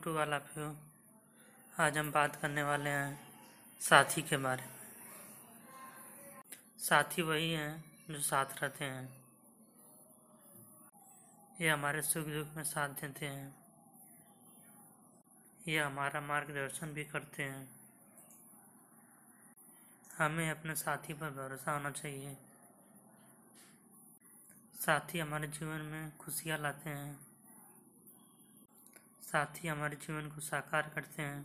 To वाला पे आज हम बात करने वाले हैं साथी के बारे में। साथी वही हैं जो साथ रहते हैं। ये हमारे सुख दुख में साथ देते हैं। ये हमारा मार्गदर्शन भी करते हैं। हमें अपने साथी पर भरोसा होना चाहिए। साथी हमारे जीवन में खुशियाँ लाते हैं। साथी हमारे जीवन को साकार करते हैं।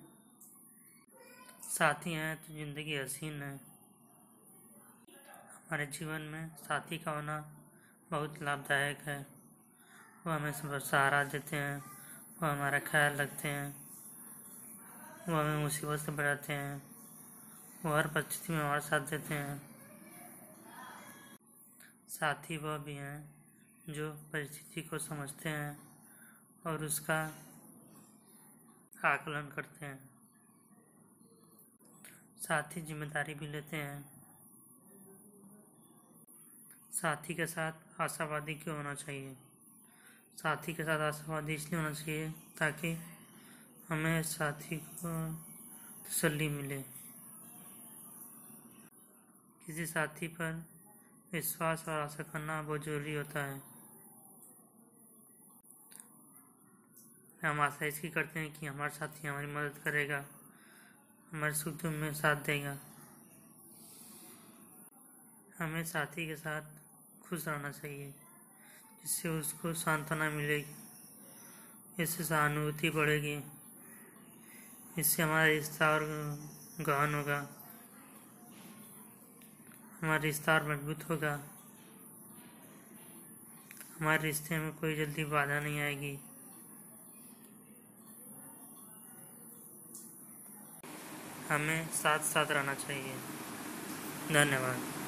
साथी हैं तो ज़िंदगी हसीन है। हमारे जीवन में साथी का होना बहुत लाभदायक है। वो हमें सहारा देते हैं। वो हमारा ख्याल रखते हैं। वो हमें मुसीबत से बढ़ाते हैं। वो हर परिस्थिति में हमारा साथ देते हैं। साथी वह भी हैं जो परिस्थिति को समझते हैं और उसका आकलन करते हैं। साथी ज़िम्मेदारी भी लेते हैं। साथी के साथ आशावादी क्यों होना चाहिए? साथी के साथ आशावादी इसलिए होना चाहिए ताकि हमें साथी को तसली मिले। किसी साथी पर विश्वास और आशा करना बहुत ज़रूरी होता है। हम आशा इसकी करते हैं कि हमारा साथी हमारी मदद करेगा, हमारे सुख दुख में साथ देगा। हमें साथी के साथ खुश रहना चाहिए, जिससे उसको सांत्वना मिलेगी, इससे सहानुभूति बढ़ेगी, इससे हमारा रिश्ता और गहन होगा, हमारा रिश्ता और मज़बूत होगा। हमारे रिश्ते में कोई जल्दी बाधा नहीं आएगी। हमें साथ साथ रहना चाहिए। धन्यवाद।